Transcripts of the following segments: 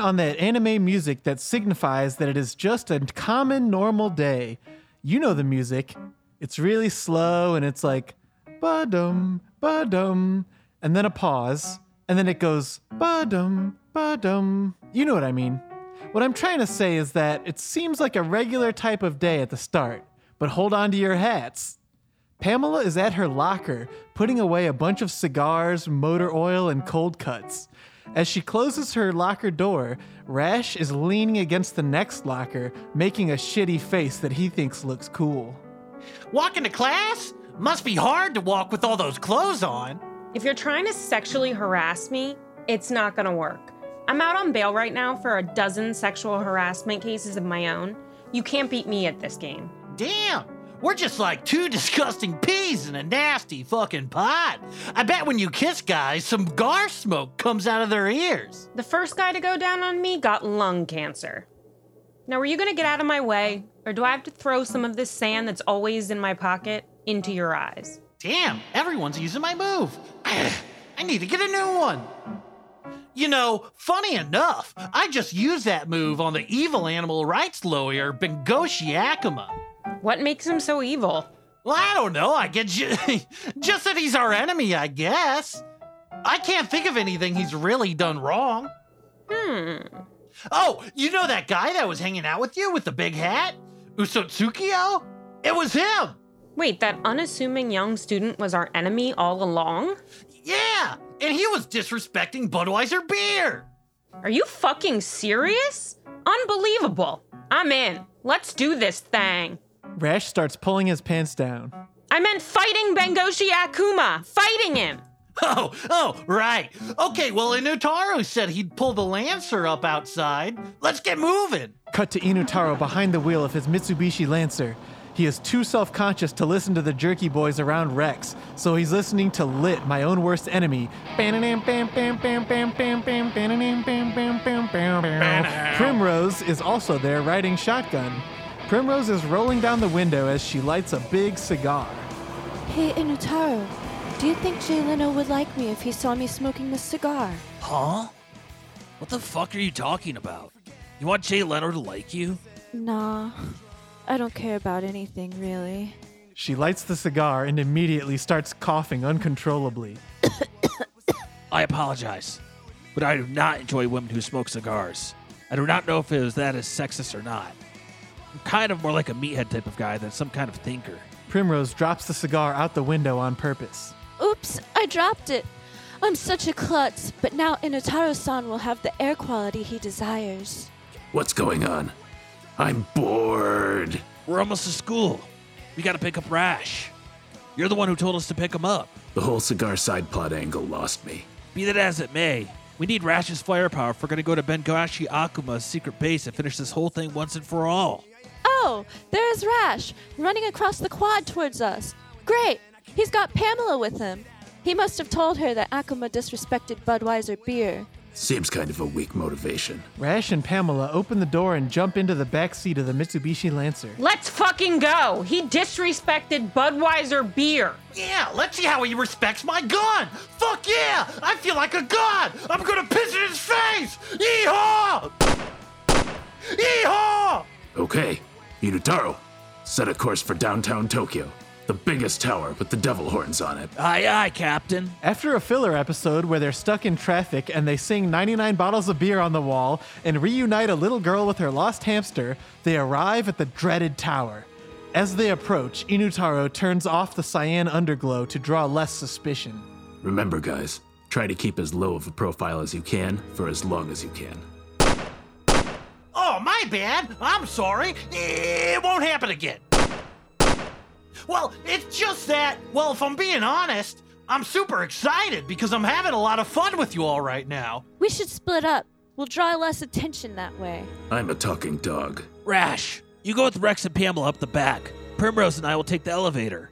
On that anime music that signifies that it is just a common, normal day. You know the music. It's really slow and it's like ba-dum, ba-dum, and then a pause, and then it goes ba-dum, ba-dum. You know what I mean. What I'm trying to say is that it seems like a regular type of day at the start, but hold on to your hats. Pamela is at her locker, putting away a bunch of cigars, motor oil, and cold cuts. As she closes her locker door, Rash is leaning against the next locker, making a shitty face that he thinks looks cool. Walking to class? Must be hard to walk with all those clothes on. If you're trying to sexually harass me, it's not gonna work. I'm out on bail right now for a dozen sexual harassment cases of my own. You can't beat me at this game. Damn, we're just like two disgusting peas in a nasty fucking pot. I bet when you kiss guys, some gar smoke comes out of their ears. The first guy to go down on me got lung cancer. Now, are you gonna get out of my way, or do I have to throw some of this sand that's always in my pocket into your eyes? Damn, everyone's using my move. I need to get a new one. You know, funny enough, I just used that move on the evil animal rights lawyer, Bengoshi Akuma. What makes him so evil? Well, I don't know. I get ju- just that he's our enemy, I guess. I can't think of anything he's really done wrong. Hmm. Oh, you know that guy that was hanging out with you with the big hat? Usotsukio? It was him! Wait, that unassuming young student was our enemy all along? Yeah! And he was disrespecting Budweiser beer! Are you fucking serious? Unbelievable. I'm in. Let's do this thing. Rash starts pulling his pants down. I meant fighting Bengoshi Akuma. Fighting him. Oh, oh, right. Okay, well, Inutaro said he'd pull the Lancer up outside. Let's get moving. Cut to Inutaro behind the wheel of his Mitsubishi Lancer. He is too self conscious to listen to the jerky boys around Rex, so he's listening to Lit, my own worst enemy. Primrose is also there riding shotgun. Primrose is rolling down the window as she lights a big cigar. Hey, Inutaro, do you think Jay Leno would like me if he saw me smoking this cigar? Huh? What the fuck are you talking about? You want Jay Leno to like you? Nah, I don't care about anything really. She lights the cigar and immediately starts coughing uncontrollably. I apologize, but I do not enjoy women who smoke cigars. I do not know if it was that is sexist or not. I'm kind of more like a meathead type of guy than some kind of thinker. Primrose drops the cigar out the window on purpose. Oops, I dropped it. I'm such a klutz, but now Inotaro san will have the air quality he desires. What's going on? I'm bored. We're almost to school. We gotta pick up Rash. You're the one who told us to pick him up. The whole cigar side plot angle lost me. Be that as it may, we need Rash's firepower if we're gonna go to Bengoshi Akuma's secret base and finish this whole thing once and for all. Oh, there's Rash, running across the quad towards us. Great! He's got Pamela with him. He must have told her that Akuma disrespected Budweiser beer. Seems kind of a weak motivation. Rash and Pamela open the door and jump into the back seat of the Mitsubishi Lancer. Let's fucking go. He disrespected Budweiser beer. Yeah, let's see how he respects my gun. Fuck yeah! I feel like a god. I'm gonna piss in his face. Yeehaw! Yeehaw! Okay, Inutaro, set a course for downtown Tokyo. The biggest tower with the devil horns on it. Aye, aye, Captain. After a filler episode where they're stuck in traffic and they sing 99 bottles of beer on the wall and reunite a little girl with her lost hamster, they arrive at the dreaded tower. As they approach, Inutaro turns off the cyan underglow to draw less suspicion. Remember, guys, try to keep as low of a profile as you can for as long as you can. Oh, my bad. I'm sorry. It won't happen again. Well, it's just that, well, if I'm being honest, I'm super excited because I'm having a lot of fun with you all right now. We should split up. We'll draw less attention that way. I'm a talking dog. Rash, you go with Rex and Pamela up the back. Primrose and I will take the elevator.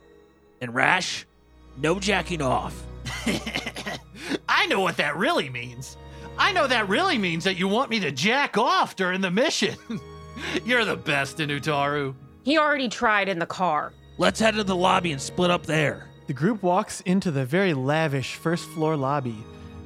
And Rash, no jacking off. I know what that really means. I know that really means that you want me to jack off during the mission. You're the best, Inutaru. He already tried in the car. Let's head to the lobby and split up there. The group walks into the very lavish first floor lobby.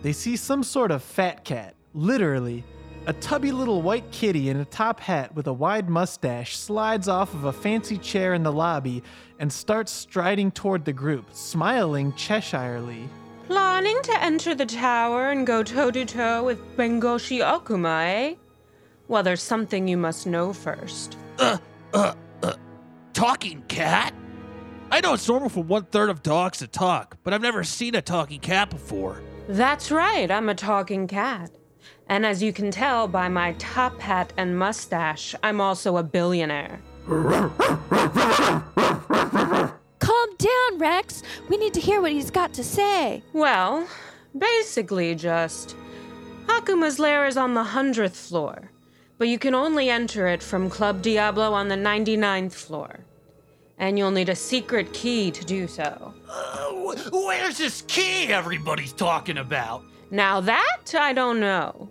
They see some sort of fat cat, literally, A tubby little white kitty in a top hat with a wide mustache slides off of a fancy chair in the lobby and starts striding toward the group, smiling Cheshirely. Planning to enter the tower and go toe to toe with Bengoshi Okuma, eh? Well, there's something you must know first. Talking cat? I know it's normal for one third of dogs to talk, but I've never seen a talking cat before. That's right, I'm a talking cat. And as you can tell by my top hat and mustache, I'm also a billionaire. Calm down, Rex. We need to hear what he's got to say. Well, basically just. Akuma's lair is on the 100th floor, but you can only enter it from Club Diablo on the 99th floor. And you'll need a secret key to do so. Uh, wh- where's this key everybody's talking about? Now that I don't know.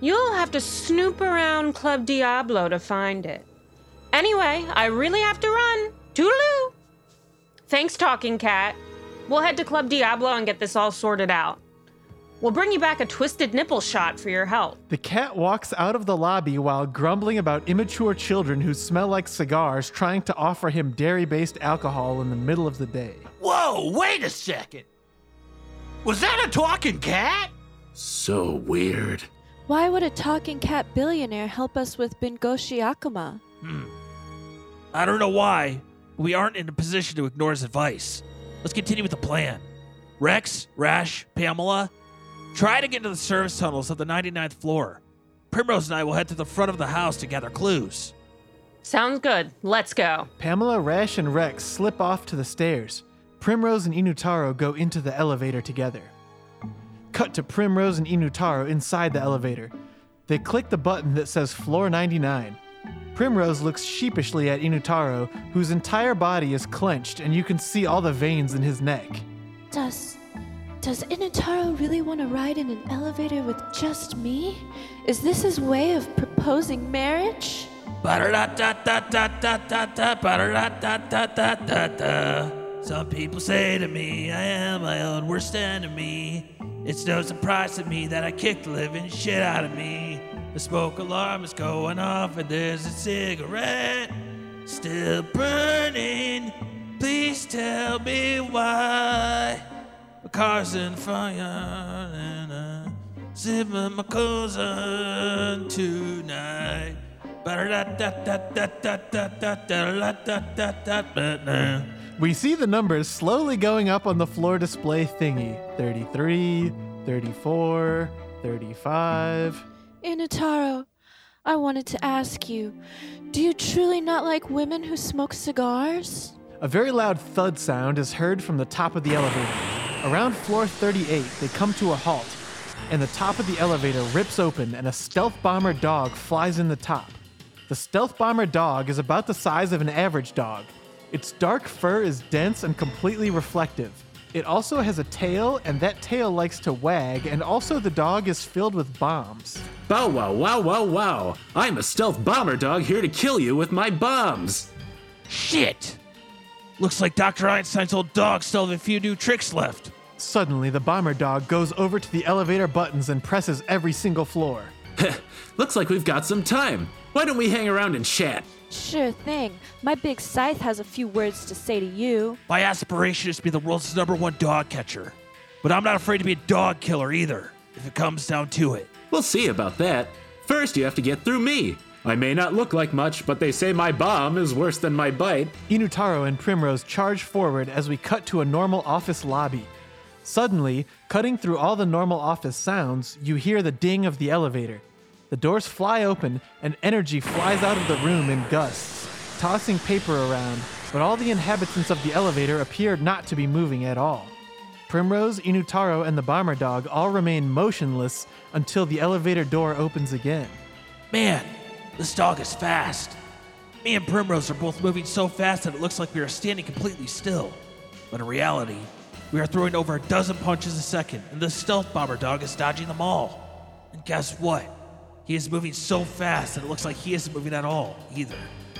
You'll have to snoop around Club Diablo to find it. Anyway, I really have to run. Toodaloo! Thanks, Talking Cat. We'll head to Club Diablo and get this all sorted out. We'll bring you back a twisted nipple shot for your help. The cat walks out of the lobby while grumbling about immature children who smell like cigars trying to offer him dairy based alcohol in the middle of the day. Whoa, wait a second. Was that a talking cat? So weird. Why would a talking cat billionaire help us with Bingoshi Akuma? Hmm. I don't know why, but we aren't in a position to ignore his advice. Let's continue with the plan. Rex, Rash, Pamela, try to get to the service tunnels of the 99th floor. Primrose and I will head to the front of the house to gather clues. Sounds good. Let's go. Pamela, Rash, and Rex slip off to the stairs. Primrose and Inutaro go into the elevator together. Cut to Primrose and Inutaro inside the elevator. They click the button that says Floor 99. Primrose looks sheepishly at Inutaro, whose entire body is clenched and you can see all the veins in his neck. Does. Does Inutaro really want to ride in an elevator with just me? Is this his way of proposing marriage? Some people say to me, I am my own worst enemy. It's no surprise to me that I kicked the living shit out of me. The smoke alarm is going off and there's a cigarette still burning. Please tell me why. My car's in fire and I'm zipping my cousin tonight. We see the numbers slowly going up on the floor display thingy 33, 34, 35. Inutaro, I wanted to ask you do you truly not like women who smoke cigars? A very loud thud sound is heard from the top of the elevator. Around floor 38, they come to a halt, and the top of the elevator rips open and a stealth bomber dog flies in the top. The stealth bomber dog is about the size of an average dog. Its dark fur is dense and completely reflective. It also has a tail, and that tail likes to wag, and also the dog is filled with bombs. Bow wow wow wow wow. I'm a stealth bomber dog here to kill you with my bombs. Shit! Looks like Dr. Einstein's old dog still have a few new tricks left. Suddenly, the bomber dog goes over to the elevator buttons and presses every single floor. Looks like we've got some time. Why don't we hang around and chat? Sure thing. My big scythe has a few words to say to you. My aspiration is to be the world's number one dog catcher. But I'm not afraid to be a dog killer either, if it comes down to it. We'll see about that. First, you have to get through me. I may not look like much, but they say my bomb is worse than my bite. Inutaro and Primrose charge forward as we cut to a normal office lobby. Suddenly, cutting through all the normal office sounds, you hear the ding of the elevator. The doors fly open and energy flies out of the room in gusts, tossing paper around, but all the inhabitants of the elevator appear not to be moving at all. Primrose, Inutaro, and the bomber dog all remain motionless until the elevator door opens again. Man, this dog is fast. Me and Primrose are both moving so fast that it looks like we are standing completely still. But in reality, we are throwing over a dozen punches a second, and this stealth bomber dog is dodging them all. And guess what? He is moving so fast that it looks like he isn't moving at all either.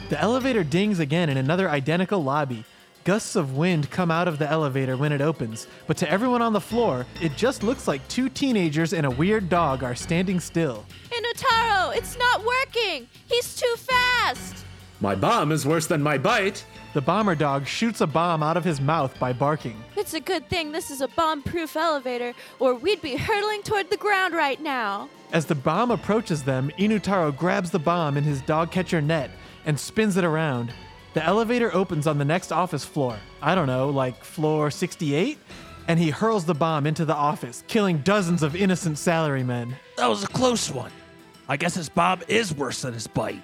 The elevator dings again in another identical lobby. Gusts of wind come out of the elevator when it opens, but to everyone on the floor, it just looks like two teenagers and a weird dog are standing still. Inutaro, it's not working! He's too fast! My bomb is worse than my bite. The bomber dog shoots a bomb out of his mouth by barking. It's a good thing this is a bomb proof elevator, or we'd be hurtling toward the ground right now. As the bomb approaches them, Inutaro grabs the bomb in his dog catcher net and spins it around. The elevator opens on the next office floor. I don't know, like floor 68? And he hurls the bomb into the office, killing dozens of innocent salarymen. That was a close one. I guess his bomb is worse than his bite.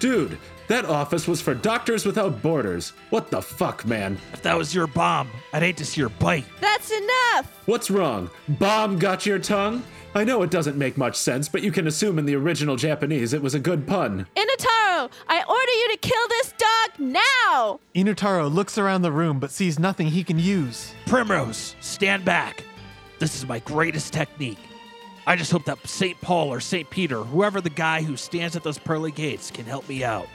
Dude, that office was for Doctors Without Borders. What the fuck, man? If that was your bomb, I'd hate to see your bite. That's enough! What's wrong? Bomb got your tongue? I know it doesn't make much sense, but you can assume in the original Japanese it was a good pun. Inutaro, I order you to kill this dog now! Inutaro looks around the room but sees nothing he can use. Primrose, stand back. This is my greatest technique. I just hope that St. Paul or St. Peter, whoever the guy who stands at those pearly gates, can help me out.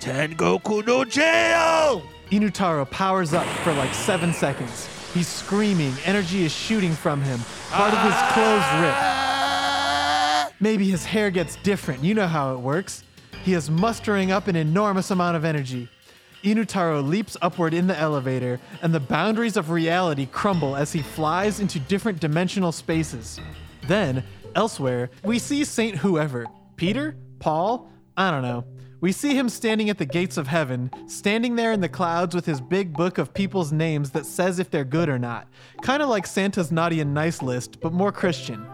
Tengoku no jail! Inutaro powers up for like seven seconds. He's screaming, energy is shooting from him. Part of his clothes rip. Maybe his hair gets different. You know how it works. He is mustering up an enormous amount of energy. Inutaro leaps upward in the elevator, and the boundaries of reality crumble as he flies into different dimensional spaces. Then, elsewhere, we see Saint Whoever. Peter? Paul? I don't know. We see him standing at the gates of heaven, standing there in the clouds with his big book of people's names that says if they're good or not. Kind of like Santa's naughty and nice list, but more Christian.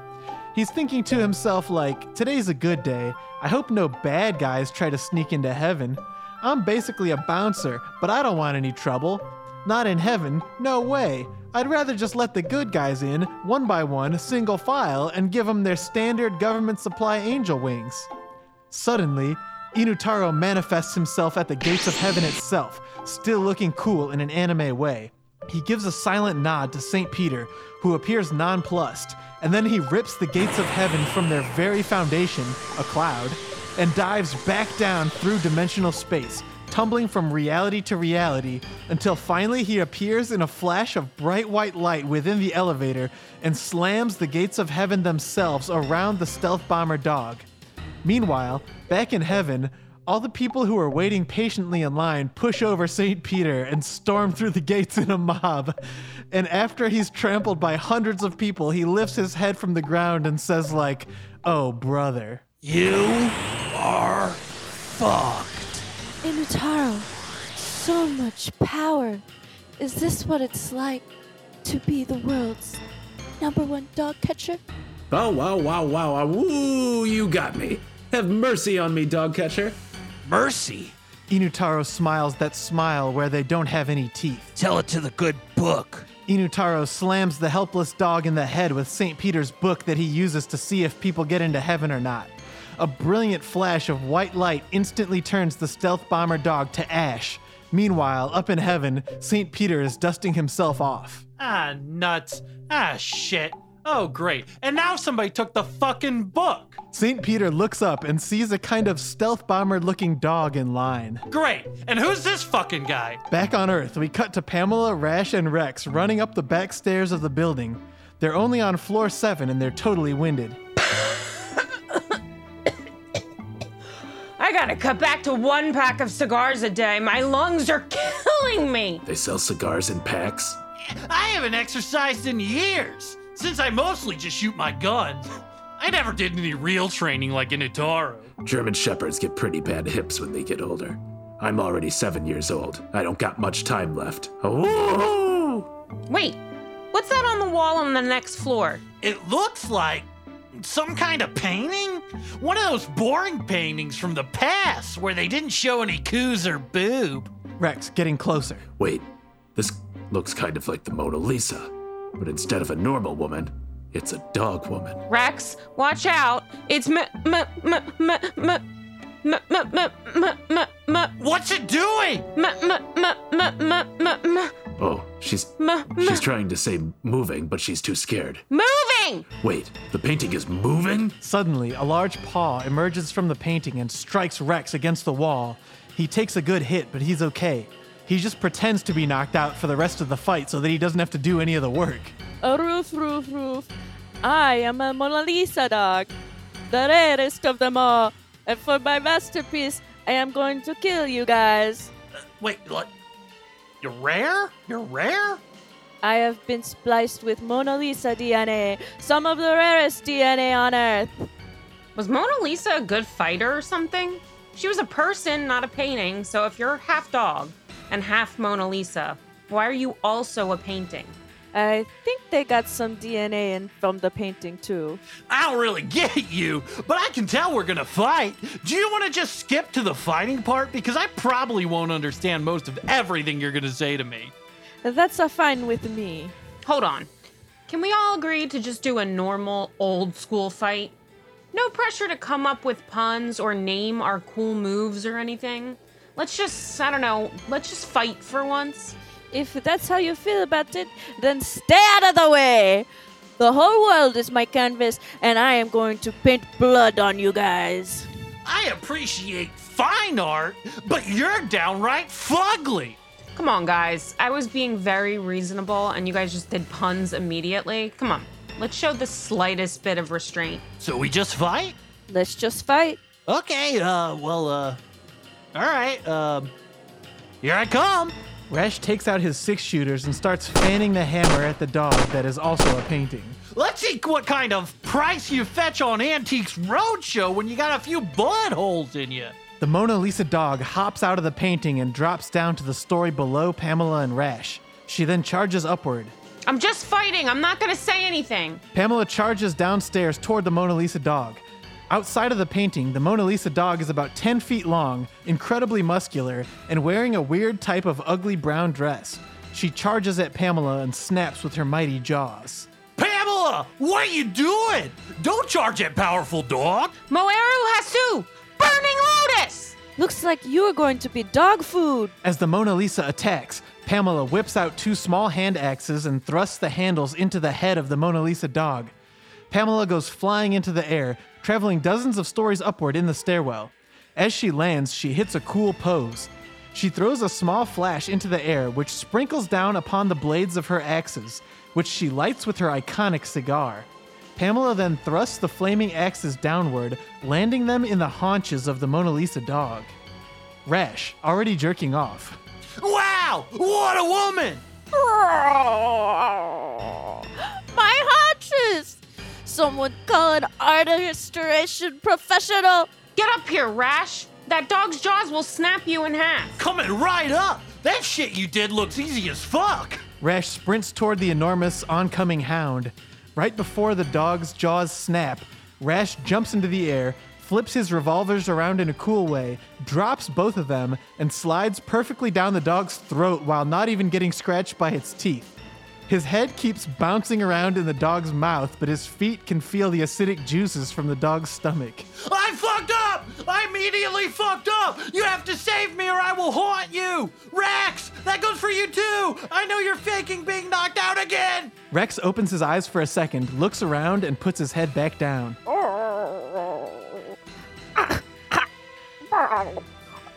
He's thinking to himself, like, today's a good day. I hope no bad guys try to sneak into heaven. I'm basically a bouncer, but I don't want any trouble. Not in heaven, no way. I'd rather just let the good guys in, one by one, single file, and give them their standard government supply angel wings. Suddenly, Inutaro manifests himself at the gates of heaven itself, still looking cool in an anime way. He gives a silent nod to St. Peter, who appears nonplussed, and then he rips the gates of heaven from their very foundation, a cloud, and dives back down through dimensional space, tumbling from reality to reality until finally he appears in a flash of bright white light within the elevator and slams the gates of heaven themselves around the stealth bomber dog. Meanwhile, back in heaven, all the people who are waiting patiently in line push over St. Peter and storm through the gates in a mob. And after he's trampled by hundreds of people, he lifts his head from the ground and says, like, Oh, brother. You are fucked. Inutaro, so much power. Is this what it's like to be the world's number one dog catcher? Oh, wow, wow, wow, wow. Woo, you got me. Have mercy on me, dog catcher. Mercy. Inutaro smiles that smile where they don't have any teeth. Tell it to the good book. Inutaro slams the helpless dog in the head with St. Peter's book that he uses to see if people get into heaven or not. A brilliant flash of white light instantly turns the stealth bomber dog to ash. Meanwhile, up in heaven, St. Peter is dusting himself off. Ah, nuts. Ah, shit. Oh, great. And now somebody took the fucking book. St. Peter looks up and sees a kind of stealth bomber looking dog in line. Great. And who's this fucking guy? Back on Earth, we cut to Pamela, Rash, and Rex running up the back stairs of the building. They're only on floor seven and they're totally winded. I gotta cut back to one pack of cigars a day. My lungs are killing me. They sell cigars in packs. I haven't exercised in years, since I mostly just shoot my gun. I never did any real training like in Inutaro. German shepherds get pretty bad hips when they get older. I'm already seven years old. I don't got much time left. Oh! Wait, what's that on the wall on the next floor? It looks like some kind of painting? One of those boring paintings from the past where they didn't show any coos or boob. Rex getting closer. Wait, this looks kind of like the Mona Lisa, but instead of a normal woman, it's a dog woman. Rex, watch out. It's m m m m m M- m- m- m- m- m- What's it doing? M- m- m- m- m- m- m- Oh, she's she's trying to say moving, but she's too scared. Moving! Wait, the painting is moving? Suddenly, a large paw emerges from the painting and strikes Rex against the wall. He takes a good hit, but he's okay. He just pretends to be knocked out for the rest of the fight so that he doesn't have to do any of the work. A roof, roof, roof. I am a Mona Lisa dog. the rarest of them all. And for my masterpiece, I am going to kill you guys. Uh, wait, what? You're rare? You're rare? I have been spliced with Mona Lisa DNA, some of the rarest DNA on Earth. Was Mona Lisa a good fighter or something? She was a person, not a painting, so if you're half dog and half Mona Lisa, why are you also a painting? I think they got some DNA in from the painting too. I don't really get you, but I can tell we're gonna fight. Do you want to just skip to the fighting part? Because I probably won't understand most of everything you're gonna say to me. That's a fine with me. Hold on. Can we all agree to just do a normal old school fight? No pressure to come up with puns or name our cool moves or anything. Let's just, I don't know, let's just fight for once. If that's how you feel about it, then stay out of the way. The whole world is my canvas, and I am going to paint blood on you guys. I appreciate fine art, but you're downright fugly. Come on, guys. I was being very reasonable and you guys just did puns immediately. Come on. Let's show the slightest bit of restraint. So we just fight? Let's just fight. Okay, uh, well, uh, all right, um, here I come. Rash takes out his six shooters and starts fanning the hammer at the dog that is also a painting. Let's see what kind of price you fetch on Antiques Roadshow when you got a few bullet holes in you. The Mona Lisa dog hops out of the painting and drops down to the story below Pamela and Rash. She then charges upward. I'm just fighting. I'm not going to say anything. Pamela charges downstairs toward the Mona Lisa dog. Outside of the painting, the Mona Lisa dog is about 10 feet long, incredibly muscular, and wearing a weird type of ugly brown dress. She charges at Pamela and snaps with her mighty jaws. Pamela, what are you doing? Don't charge at powerful dog. Moeru Hasu! Burning Lotus! Looks like you are going to be dog food. As the Mona Lisa attacks, Pamela whips out two small hand axes and thrusts the handles into the head of the Mona Lisa dog. Pamela goes flying into the air, traveling dozens of stories upward in the stairwell. As she lands, she hits a cool pose. She throws a small flash into the air, which sprinkles down upon the blades of her axes, which she lights with her iconic cigar. Pamela then thrusts the flaming axes downward, landing them in the haunches of the Mona Lisa dog. Rash, already jerking off. Wow, what a woman! My haunches! Someone call an art restoration professional. Get up here, Rash! That dog's jaws will snap you in half. Coming right up. That shit you did looks easy as fuck. Rash sprints toward the enormous oncoming hound. Right before the dog's jaws snap, Rash jumps into the air, flips his revolvers around in a cool way, drops both of them, and slides perfectly down the dog's throat while not even getting scratched by its teeth. His head keeps bouncing around in the dog's mouth, but his feet can feel the acidic juices from the dog's stomach. I fucked up! I immediately fucked up! You have to save me or I will haunt you! Rex! That goes for you too! I know you're faking being knocked out again! Rex opens his eyes for a second, looks around, and puts his head back down.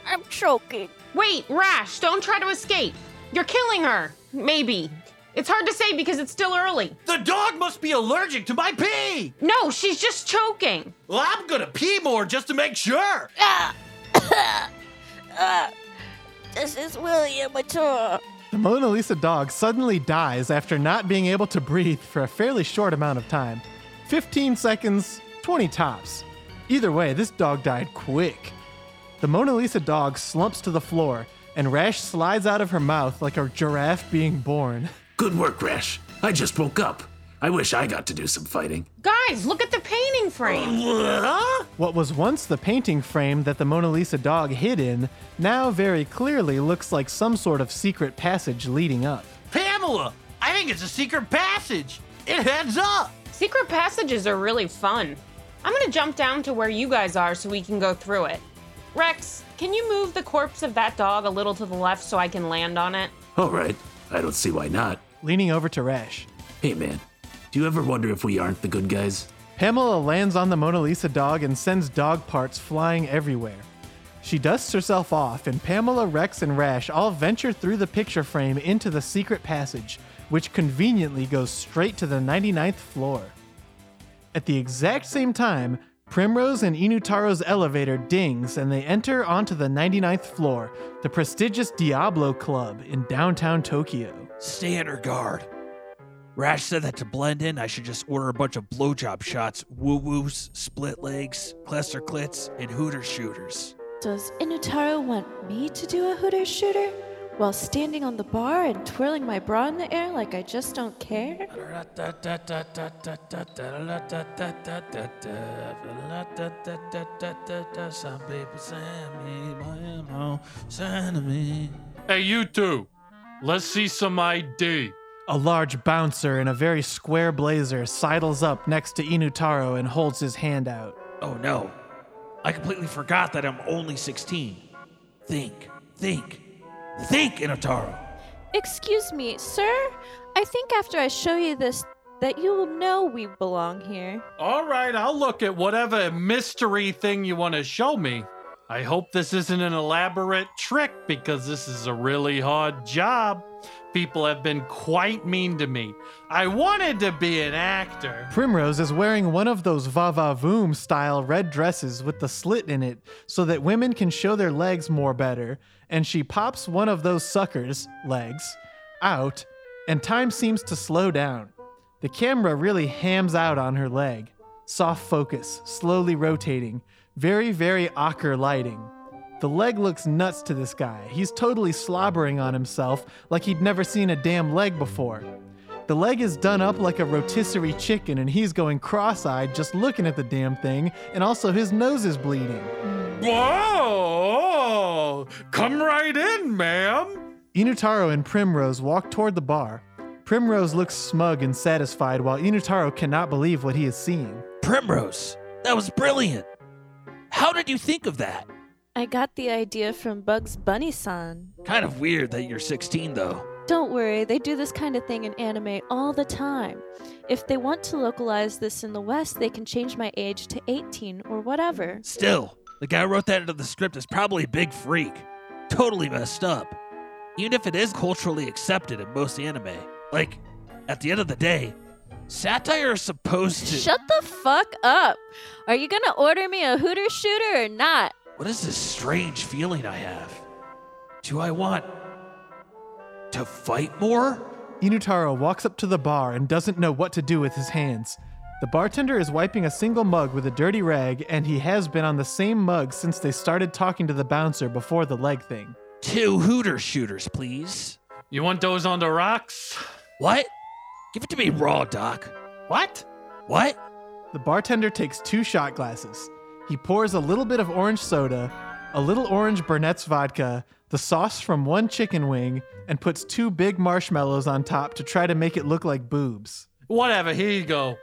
I'm choking. Wait, Rash, don't try to escape. You're killing her. Maybe. It's hard to say because it's still early. The dog must be allergic to my pee! No, she's just choking. Well, I'm gonna pee more just to make sure! Ah! This is really immature. The Mona Lisa dog suddenly dies after not being able to breathe for a fairly short amount of time 15 seconds, 20 tops. Either way, this dog died quick. The Mona Lisa dog slumps to the floor, and Rash slides out of her mouth like a giraffe being born. Good work, Rash. I just woke up. I wish I got to do some fighting. Guys, look at the painting frame. Huh? What was once the painting frame that the Mona Lisa dog hid in now very clearly looks like some sort of secret passage leading up. Pamela! I think it's a secret passage! It heads up! Secret passages are really fun. I'm gonna jump down to where you guys are so we can go through it. Rex, can you move the corpse of that dog a little to the left so I can land on it? All right. I don't see why not. Leaning over to Rash. Hey, man. Do you ever wonder if we aren't the good guys? Pamela lands on the Mona Lisa dog and sends dog parts flying everywhere. She dusts herself off, and Pamela, Rex, and Rash all venture through the picture frame into the secret passage, which conveniently goes straight to the 99th floor. At the exact same time, Primrose and Inutaro's elevator dings and they enter onto the 99th floor, the prestigious Diablo Club in downtown Tokyo. Stay under guard. Rash said that to blend in, I should just order a bunch of blowjob shots, woo woos, split legs, cluster clits, and hooter shooters. Does Inutaro want me to do a hooter shooter while standing on the bar and twirling my bra in the air like I just don't care? Some people send me my ammo, send me. Hey, you two. Let's see some ID. A large bouncer in a very square blazer sidles up next to Inutaro and holds his hand out. Oh no. I completely forgot that I'm only 16. Think, think, think, Inutaro. Excuse me, sir? I think after I show you this, that you will know we belong here. All right, I'll look at whatever mystery thing you want to show me. I hope this isn't an elaborate trick because this is a really hard job. People have been quite mean to me. I wanted to be an actor. Primrose is wearing one of those Vava Voom style red dresses with the slit in it so that women can show their legs more better, and she pops one of those suckers, legs, out, and time seems to slow down. The camera really hams out on her leg. Soft focus, slowly rotating, very, very ocker lighting. The leg looks nuts to this guy. He's totally slobbering on himself like he'd never seen a damn leg before. The leg is done up like a rotisserie chicken, and he's going cross eyed just looking at the damn thing, and also his nose is bleeding. Whoa! Come right in, ma'am. Inutaro and Primrose walk toward the bar. Primrose looks smug and satisfied, while Inutaro cannot believe what he is seeing. Primrose, that was brilliant. How did you think of that? I got the idea from Bugs Bunny san. Kind of weird that you're 16, though. Don't worry, they do this kind of thing in anime all the time. If they want to localize this in the West, they can change my age to 18 or whatever. Still, the guy who wrote that into the script is probably a big freak. Totally messed up. Even if it is culturally accepted in most anime. Like, at the end of the day, satire is supposed to. Shut the fuck up! Are you gonna order me a hooter shooter or not? What is this strange feeling I have? Do I want to fight more? Inutaro walks up to the bar and doesn't know what to do with his hands. The bartender is wiping a single mug with a dirty rag, and he has been on the same mug since they started talking to the bouncer before the leg thing. Two hooter shooters, please. You want those on the rocks? What? Give it to me raw, Doc. What? What? The bartender takes two shot glasses. He pours a little bit of orange soda, a little orange Burnett's vodka, the sauce from one chicken wing, and puts two big marshmallows on top to try to make it look like boobs. Whatever, here you go.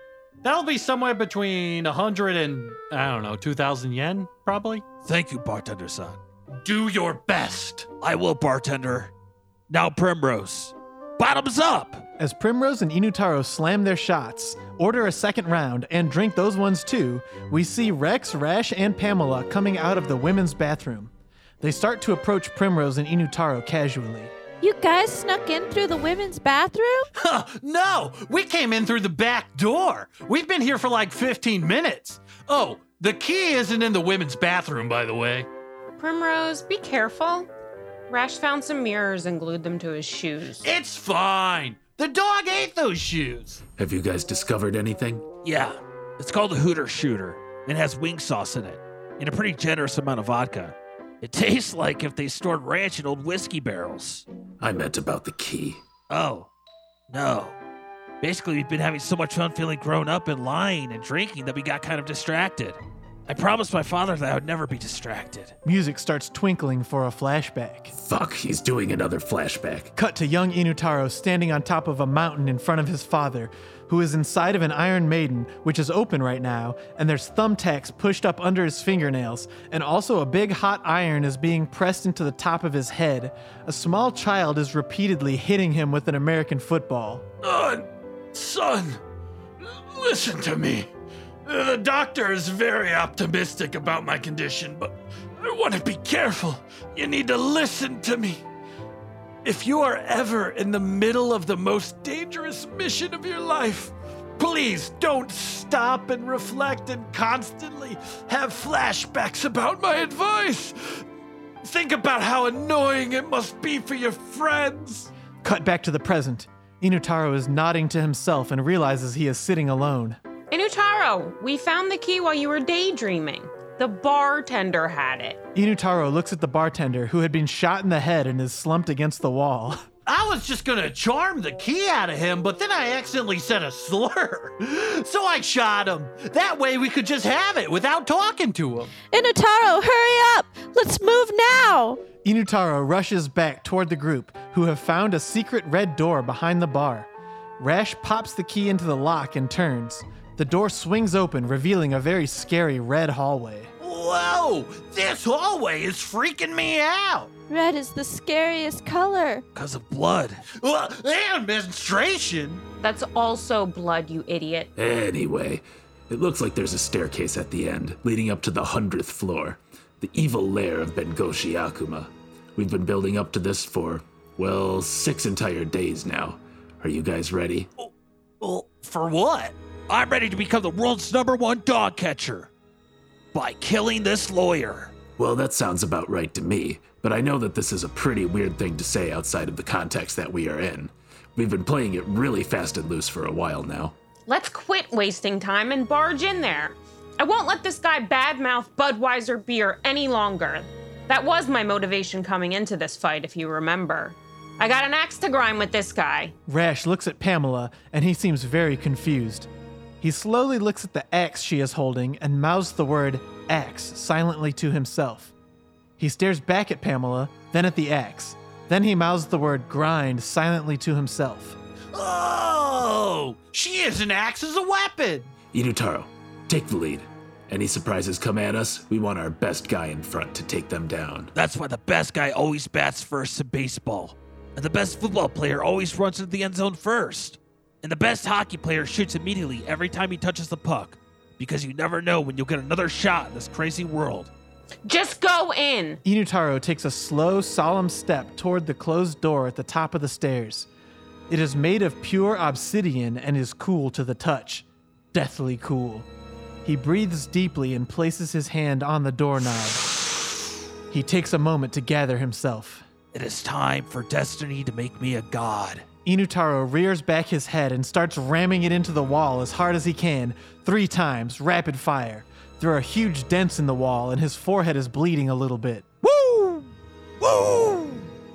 That'll be somewhere between a 100 and, I don't know, 2,000 yen, probably. Thank you, bartender son. Do your best. I will, bartender. Now, Primrose. Bottoms up! As Primrose and Inutaro slam their shots, order a second round, and drink those ones too, we see Rex, Rash, and Pamela coming out of the women's bathroom. They start to approach Primrose and Inutaro casually. You guys snuck in through the women's bathroom? Huh, no, we came in through the back door. We've been here for like 15 minutes. Oh, the key isn't in the women's bathroom, by the way. Primrose, be careful. Rash found some mirrors and glued them to his shoes. It's fine. The dog ate those shoes. Have you guys discovered anything? Yeah, it's called a hooter shooter and has wing sauce in it and a pretty generous amount of vodka. It tastes like if they stored ranch in old whiskey barrels. I meant about the key. Oh, no. Basically, we've been having so much fun feeling grown up and lying and drinking that we got kind of distracted. I promised my father that I would never be distracted. Music starts twinkling for a flashback. Fuck, he's doing another flashback. Cut to young Inutaro standing on top of a mountain in front of his father, who is inside of an Iron Maiden, which is open right now, and there's thumbtacks pushed up under his fingernails, and also a big hot iron is being pressed into the top of his head. A small child is repeatedly hitting him with an American football. Uh, son, listen to me. The doctor is very optimistic about my condition, but I want to be careful. You need to listen to me. If you are ever in the middle of the most dangerous mission of your life, Please don't stop and reflect and constantly have flashbacks about my advice. Think about how annoying it must be for your friends. Cut back to the present. Inutaro is nodding to himself and realizes he is sitting alone. Inutaro, we found the key while you were daydreaming. The bartender had it. Inutaro looks at the bartender who had been shot in the head and is slumped against the wall. I was just gonna charm the key out of him, but then I accidentally said a slur. So I shot him. That way we could just have it without talking to him. Inutaro, hurry up! Let's move now! Inutaro rushes back toward the group, who have found a secret red door behind the bar. Rash pops the key into the lock and turns. The door swings open, revealing a very scary red hallway. Whoa, this hallway is freaking me out. Red is the scariest color. Because of blood. Uh, and menstruation. That's also blood, you idiot. Anyway, it looks like there's a staircase at the end, leading up to the hundredth floor, the evil lair of Bengoshi Akuma. We've been building up to this for, well, six entire days now. Are you guys ready? Well, for what? I'm ready to become the world's number one dog catcher by killing this lawyer. Well, that sounds about right to me, but I know that this is a pretty weird thing to say outside of the context that we are in. We've been playing it really fast and loose for a while now. Let's quit wasting time and barge in there. I won't let this guy badmouth Budweiser beer any longer. That was my motivation coming into this fight, if you remember. I got an axe to grind with this guy. Rash looks at Pamela and he seems very confused. He slowly looks at the axe she is holding and mouths the word axe silently to himself. He stares back at Pamela, then at the axe. Then he mouths the word grind silently to himself. Oh, she is an axe as a weapon. Inutaro, take the lead. Any surprises come at us, we want our best guy in front to take them down. That's why the best guy always bats first in baseball. And the best football player always runs into the end zone first. And the best hockey player shoots immediately every time he touches the puck. Because you never know when you'll get another shot in this crazy world. Just go in. Inutaro takes a slow, solemn step toward the closed door at the top of the stairs. It is made of pure obsidian and is cool to the touch. Deathly cool. He breathes deeply and places his hand on the doorknob. He takes a moment to gather himself. It is time for destiny to make me a god. Inutaro rears back his head and starts ramming it into the wall as hard as he can, three times, rapid fire. There are huge dents in the wall, and his forehead is bleeding a little bit. Woo! Woo!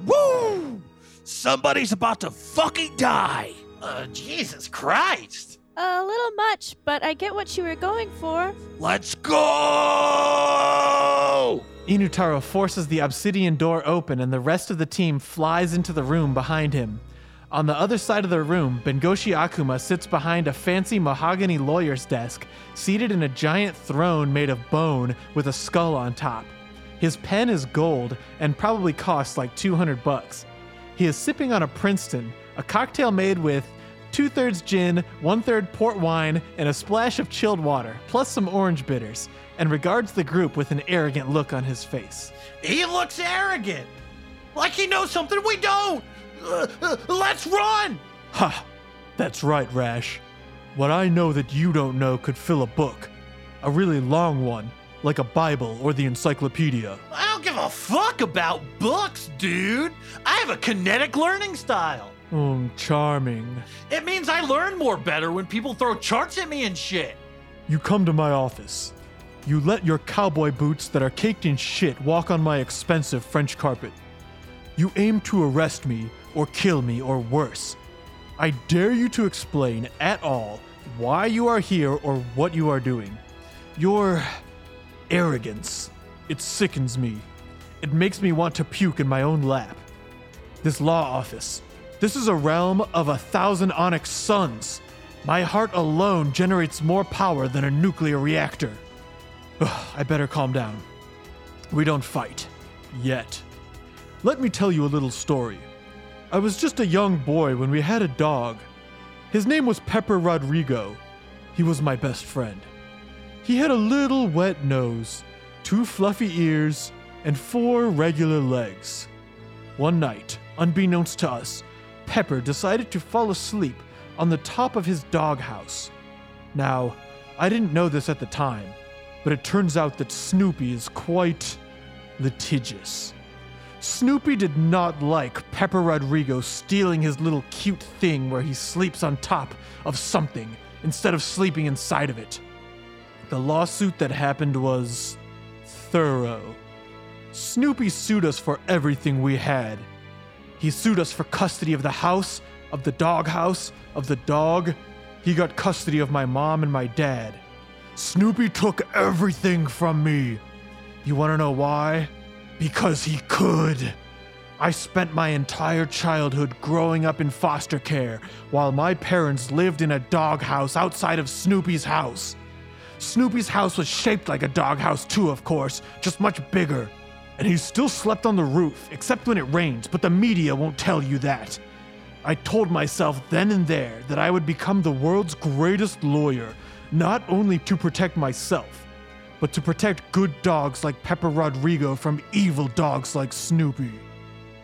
Woo! Somebody's about to fucking die. Uh, Jesus Christ. A little much, but I get what you were going for. Let's go! Inutaro forces the obsidian door open, and the rest of the team flies into the room behind him. On the other side of the room, Bengoshi Akuma sits behind a fancy mahogany lawyer's desk, seated in a giant throne made of bone with a skull on top. His pen is gold and probably costs like 200 bucks. He is sipping on a Princeton, a cocktail made with two thirds gin, one third port wine, and a splash of chilled water, plus some orange bitters, and regards the group with an arrogant look on his face. He looks arrogant. Like he knows something we don't. Let's run. Ha! That's right, Rash. What I know that you don't know could fill a book. A really long one, like a Bible or the encyclopedia. I don't give a fuck about books, dude. I have a kinetic learning style. Oh, charming. It means I learn more better when people throw charts at me and shit. You come to my office. You let your cowboy boots that are caked in shit walk on my expensive French carpet. You aim to arrest me, or kill me, or worse. I dare you to explain at all why you are here or what you are doing. Your arrogance, it sickens me. It makes me want to puke in my own lap. This law office, this is a realm of a thousand onyx suns. My heart alone generates more power than a nuclear reactor. Ugh, I better calm down. We don't fight. Yet. Let me tell you a little story. I was just a young boy when we had a dog. His name was Pepper Rodrigo. He was my best friend. He had a little wet nose, two fluffy ears, and four regular legs. One night, unbeknownst to us, Pepper decided to fall asleep on the top of his doghouse. Now, I didn't know this at the time, but it turns out that Snoopy is quite litigious. Snoopy did not like Pepper Rodrigo stealing his little cute thing where he sleeps on top of something instead of sleeping inside of it. The lawsuit that happened was thorough. Snoopy sued us for everything we had. He sued us for custody of the house, of the doghouse, of the dog. He got custody of my mom and my dad. Snoopy took everything from me. You want to know why? Because he could. I spent my entire childhood growing up in foster care while my parents lived in a doghouse outside of Snoopy's house. Snoopy's house was shaped like a doghouse, too, of course, just much bigger. And he still slept on the roof, except when it rains, but the media won't tell you that. I told myself then and there that I would become the world's greatest lawyer, not only to protect myself, but to protect good dogs like Pepper Rodrigo from evil dogs like Snoopy.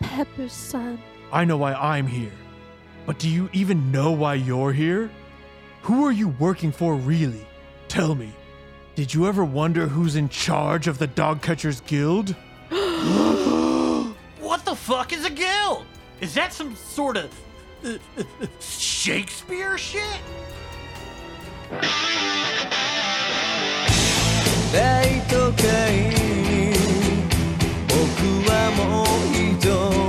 Pepper's son. I know why I'm here. But do you even know why you're here? Who are you working for, really? Tell me. Did you ever wonder who's in charge of the Dog Catchers Guild? What the fuck is a guild? Is that some sort of uh, uh, uh, Shakespeare shit? 大都会。僕はもう一度